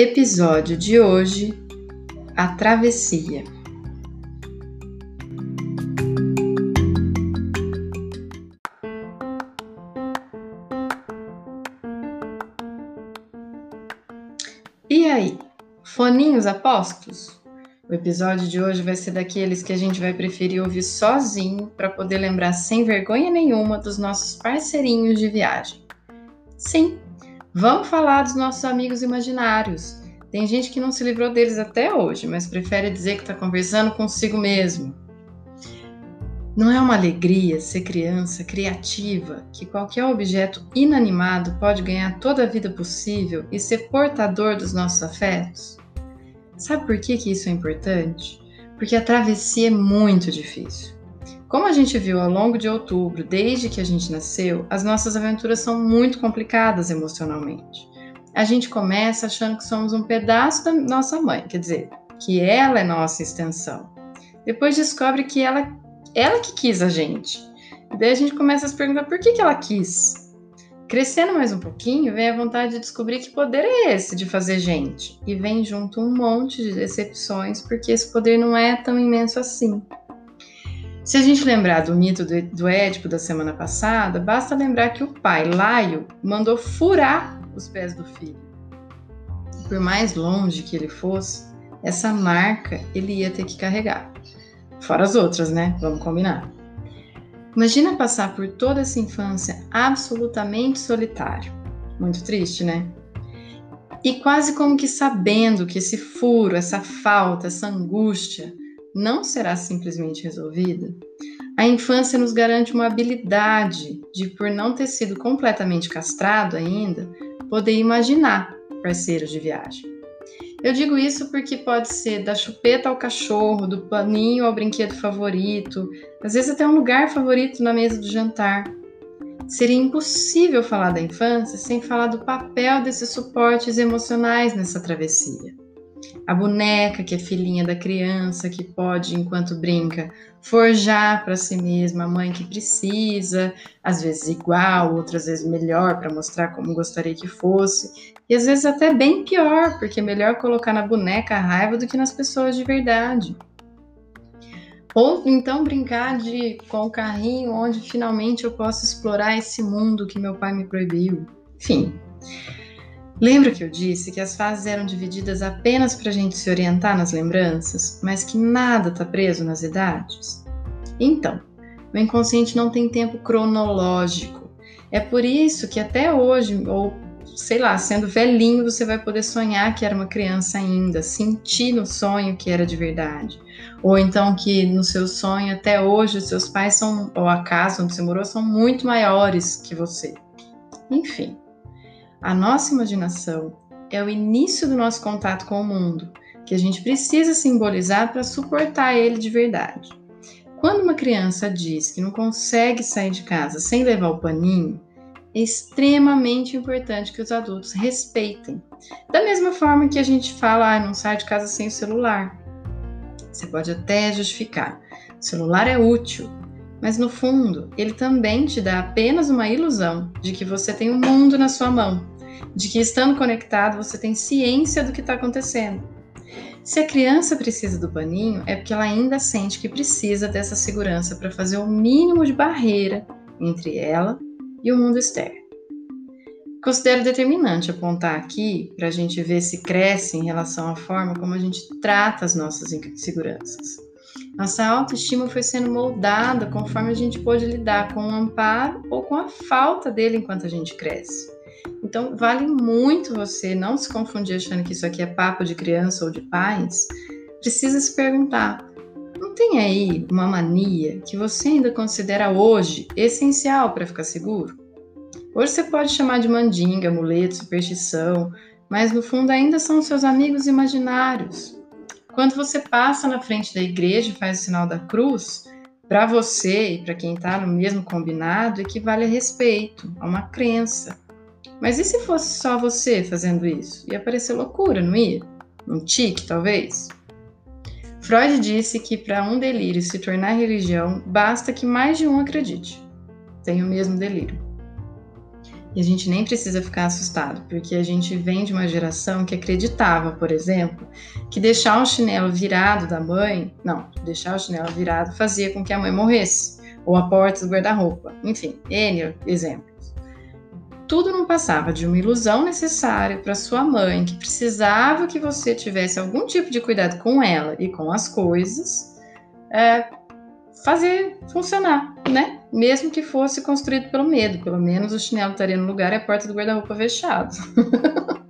Episódio de hoje: A Travessia. E aí, foninhos apóstolos? O episódio de hoje vai ser daqueles que a gente vai preferir ouvir sozinho para poder lembrar sem vergonha nenhuma dos nossos parceirinhos de viagem. Sim, Vamos falar dos nossos amigos imaginários. Tem gente que não se livrou deles até hoje, mas prefere dizer que está conversando consigo mesmo. Não é uma alegria ser criança criativa que qualquer objeto inanimado pode ganhar toda a vida possível e ser portador dos nossos afetos? Sabe por que, que isso é importante? Porque a travessia é muito difícil. Como a gente viu ao longo de outubro, desde que a gente nasceu, as nossas aventuras são muito complicadas emocionalmente. A gente começa achando que somos um pedaço da nossa mãe, quer dizer, que ela é nossa extensão. Depois descobre que ela, ela que quis a gente. E daí a gente começa a se perguntar por que, que ela quis. Crescendo mais um pouquinho, vem a vontade de descobrir que poder é esse de fazer gente. E vem junto um monte de decepções, porque esse poder não é tão imenso assim. Se a gente lembrar do mito do, do Édipo da semana passada, basta lembrar que o pai, Laio, mandou furar os pés do filho. Por mais longe que ele fosse, essa marca ele ia ter que carregar. Fora as outras, né? Vamos combinar. Imagina passar por toda essa infância absolutamente solitário. Muito triste, né? E quase como que sabendo que esse furo, essa falta, essa angústia não será simplesmente resolvida, a infância nos garante uma habilidade de, por não ter sido completamente castrado ainda, poder imaginar parceiros de viagem. Eu digo isso porque pode ser da chupeta ao cachorro, do paninho ao brinquedo favorito, às vezes até um lugar favorito na mesa do jantar. Seria impossível falar da infância sem falar do papel desses suportes emocionais nessa travessia a boneca, que é filhinha da criança, que pode, enquanto brinca, forjar para si mesma a mãe que precisa, às vezes igual, outras vezes melhor, para mostrar como gostaria que fosse, e às vezes até bem pior, porque é melhor colocar na boneca a raiva do que nas pessoas de verdade. Ou então brincar de com o carrinho onde finalmente eu posso explorar esse mundo que meu pai me proibiu. Enfim. Lembra que eu disse que as fases eram divididas apenas para a gente se orientar nas lembranças, mas que nada está preso nas idades? Então, o inconsciente não tem tempo cronológico. É por isso que até hoje, ou sei lá, sendo velhinho, você vai poder sonhar que era uma criança ainda, sentir no sonho que era de verdade. Ou então que no seu sonho, até hoje, os seus pais são, ou a casa onde você morou, são muito maiores que você. Enfim. A nossa imaginação é o início do nosso contato com o mundo, que a gente precisa simbolizar para suportar ele de verdade. Quando uma criança diz que não consegue sair de casa sem levar o paninho, é extremamente importante que os adultos respeitem. Da mesma forma que a gente fala, ah, não sai de casa sem o celular. Você pode até justificar. O celular é útil, mas no fundo, ele também te dá apenas uma ilusão de que você tem o um mundo na sua mão, de que estando conectado você tem ciência do que está acontecendo. Se a criança precisa do paninho, é porque ela ainda sente que precisa dessa segurança para fazer o mínimo de barreira entre ela e o mundo externo. Considero determinante apontar aqui para a gente ver se cresce em relação à forma como a gente trata as nossas inseguranças. Nossa autoestima foi sendo moldada conforme a gente pôde lidar com o amparo ou com a falta dele enquanto a gente cresce. Então, vale muito você não se confundir achando que isso aqui é papo de criança ou de pais. Precisa se perguntar: não tem aí uma mania que você ainda considera hoje essencial para ficar seguro? Hoje você pode chamar de mandinga, amuleto, superstição, mas no fundo ainda são seus amigos imaginários. Quando você passa na frente da igreja e faz o sinal da cruz, para você e para quem está no mesmo combinado, equivale a respeito, a uma crença. Mas e se fosse só você fazendo isso? Ia parecer loucura, não ia? Um tique, talvez? Freud disse que para um delírio se tornar religião, basta que mais de um acredite. Tem o mesmo delírio. E a gente nem precisa ficar assustado, porque a gente vem de uma geração que acreditava, por exemplo, que deixar o chinelo virado da mãe, não, deixar o chinelo virado fazia com que a mãe morresse, ou a porta do guarda-roupa, enfim, N exemplos. Tudo não passava de uma ilusão necessária para sua mãe, que precisava que você tivesse algum tipo de cuidado com ela e com as coisas, é, fazer funcionar, né? Mesmo que fosse construído pelo medo, pelo menos o chinelo estaria no lugar e a porta do guarda-roupa fechado.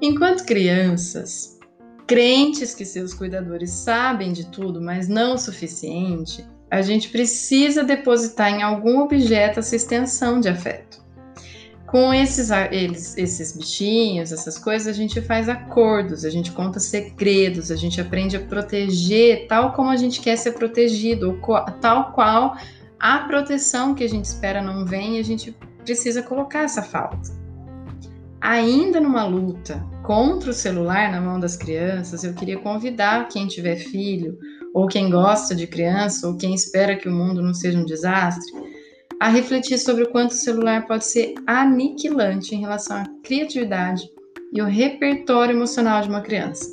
Enquanto crianças, crentes que seus cuidadores sabem de tudo, mas não o suficiente, a gente precisa depositar em algum objeto essa extensão de afeto com esses, eles, esses bichinhos, essas coisas, a gente faz acordos, a gente conta segredos, a gente aprende a proteger tal como a gente quer ser protegido, tal qual a proteção que a gente espera não vem, a gente precisa colocar essa falta. Ainda numa luta contra o celular na mão das crianças, eu queria convidar quem tiver filho, ou quem gosta de criança, ou quem espera que o mundo não seja um desastre, a refletir sobre o quanto o celular pode ser aniquilante em relação à criatividade e o repertório emocional de uma criança.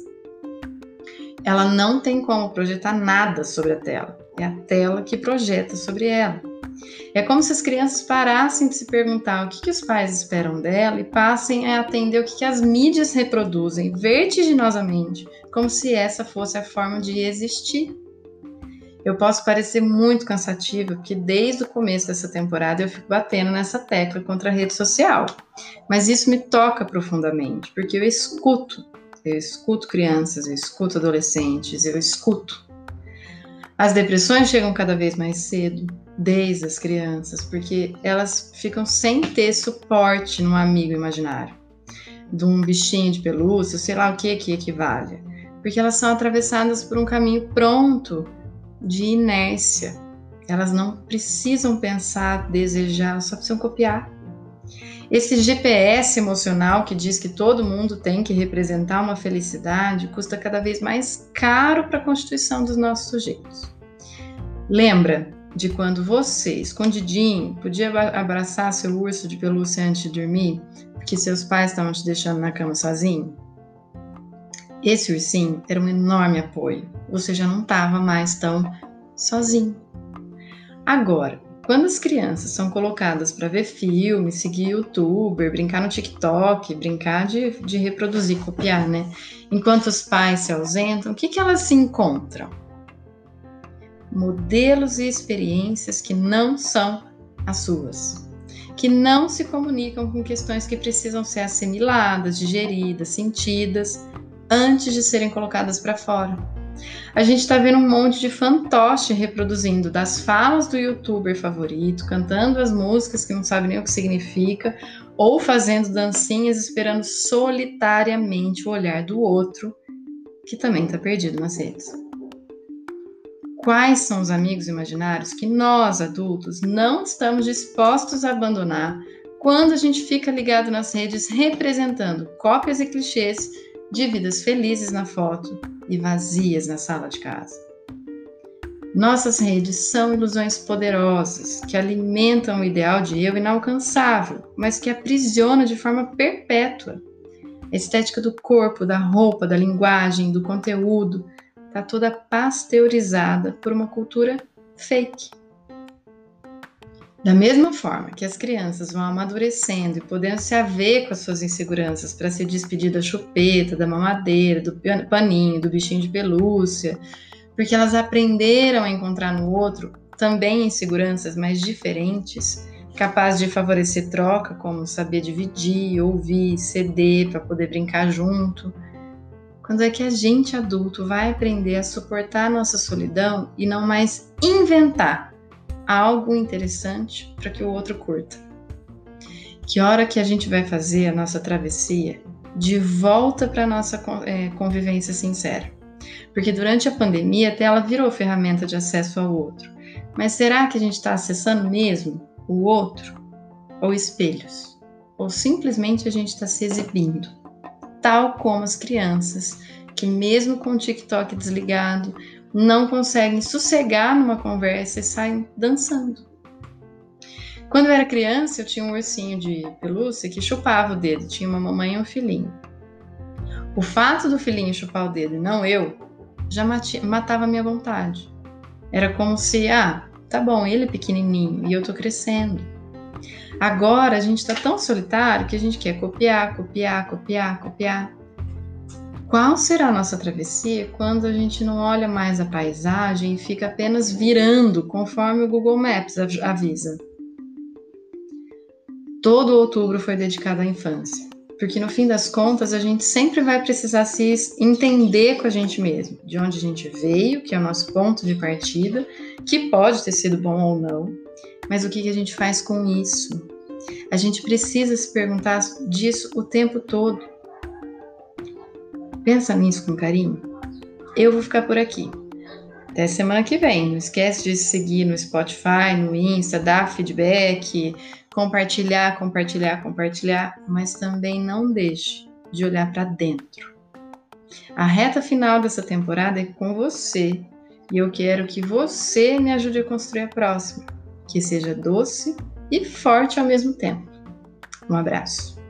Ela não tem como projetar nada sobre a tela, é a tela que projeta sobre ela. É como se as crianças parassem de se perguntar o que, que os pais esperam dela e passem a atender o que, que as mídias reproduzem vertiginosamente, como se essa fosse a forma de existir. Eu posso parecer muito cansativa, porque desde o começo dessa temporada eu fico batendo nessa tecla contra a rede social. Mas isso me toca profundamente, porque eu escuto, eu escuto crianças, eu escuto adolescentes, eu escuto. As depressões chegam cada vez mais cedo, desde as crianças, porque elas ficam sem ter suporte num amigo imaginário, de um bichinho de pelúcia, sei lá o que que equivale. Porque elas são atravessadas por um caminho pronto de inércia. Elas não precisam pensar, desejar, só precisam copiar. Esse GPS emocional que diz que todo mundo tem que representar uma felicidade custa cada vez mais caro para a constituição dos nossos sujeitos. Lembra de quando você, escondidinho, podia abraçar seu urso de pelúcia antes de dormir, porque seus pais estavam te deixando na cama sozinho? Esse ursinho era um enorme apoio. Você já não estava mais tão sozinho. Agora, quando as crianças são colocadas para ver filme, seguir youtuber, brincar no TikTok, brincar de, de reproduzir, copiar, né? Enquanto os pais se ausentam, o que, que elas se encontram? Modelos e experiências que não são as suas, que não se comunicam com questões que precisam ser assimiladas, digeridas, sentidas antes de serem colocadas para fora. A gente está vendo um monte de fantoche reproduzindo das falas do youtuber favorito, cantando as músicas que não sabe nem o que significa, ou fazendo dancinhas esperando solitariamente o olhar do outro, que também está perdido nas redes. Quais são os amigos imaginários que nós, adultos, não estamos dispostos a abandonar quando a gente fica ligado nas redes representando cópias e clichês de vidas felizes na foto e vazias na sala de casa. Nossas redes são ilusões poderosas que alimentam o ideal de eu inalcançável, mas que aprisiona de forma perpétua. A estética do corpo, da roupa, da linguagem, do conteúdo está toda pasteurizada por uma cultura fake. Da mesma forma que as crianças vão amadurecendo e podendo se haver com as suas inseguranças para se despedir da chupeta, da mamadeira, do paninho, do bichinho de pelúcia, porque elas aprenderam a encontrar no outro também inseguranças mais diferentes, capazes de favorecer troca, como saber dividir, ouvir, ceder para poder brincar junto. Quando é que a gente adulto vai aprender a suportar a nossa solidão e não mais inventar algo interessante para que o outro curta. Que hora que a gente vai fazer a nossa travessia de volta para a nossa é, convivência sincera? Porque durante a pandemia até ela virou ferramenta de acesso ao outro. Mas será que a gente está acessando mesmo o outro? Ou espelhos? Ou simplesmente a gente está se exibindo? Tal como as crianças, que mesmo com o TikTok desligado, não conseguem sossegar numa conversa e saem dançando. Quando eu era criança, eu tinha um ursinho de pelúcia que chupava o dedo, tinha uma mamãe e um filhinho. O fato do filhinho chupar o dedo e não eu, já matava a minha vontade. Era como se, ah, tá bom, ele é pequenininho e eu tô crescendo. Agora a gente tá tão solitário que a gente quer copiar, copiar, copiar, copiar. Qual será a nossa travessia quando a gente não olha mais a paisagem e fica apenas virando conforme o Google Maps avisa? Todo outubro foi dedicado à infância, porque no fim das contas a gente sempre vai precisar se entender com a gente mesmo, de onde a gente veio, que é o nosso ponto de partida, que pode ter sido bom ou não, mas o que a gente faz com isso? A gente precisa se perguntar disso o tempo todo. Pensa nisso com carinho. Eu vou ficar por aqui. Até semana que vem. Não esquece de seguir no Spotify, no Insta, dar feedback, compartilhar, compartilhar, compartilhar, mas também não deixe de olhar para dentro. A reta final dessa temporada é com você e eu quero que você me ajude a construir a próxima, que seja doce e forte ao mesmo tempo. Um abraço.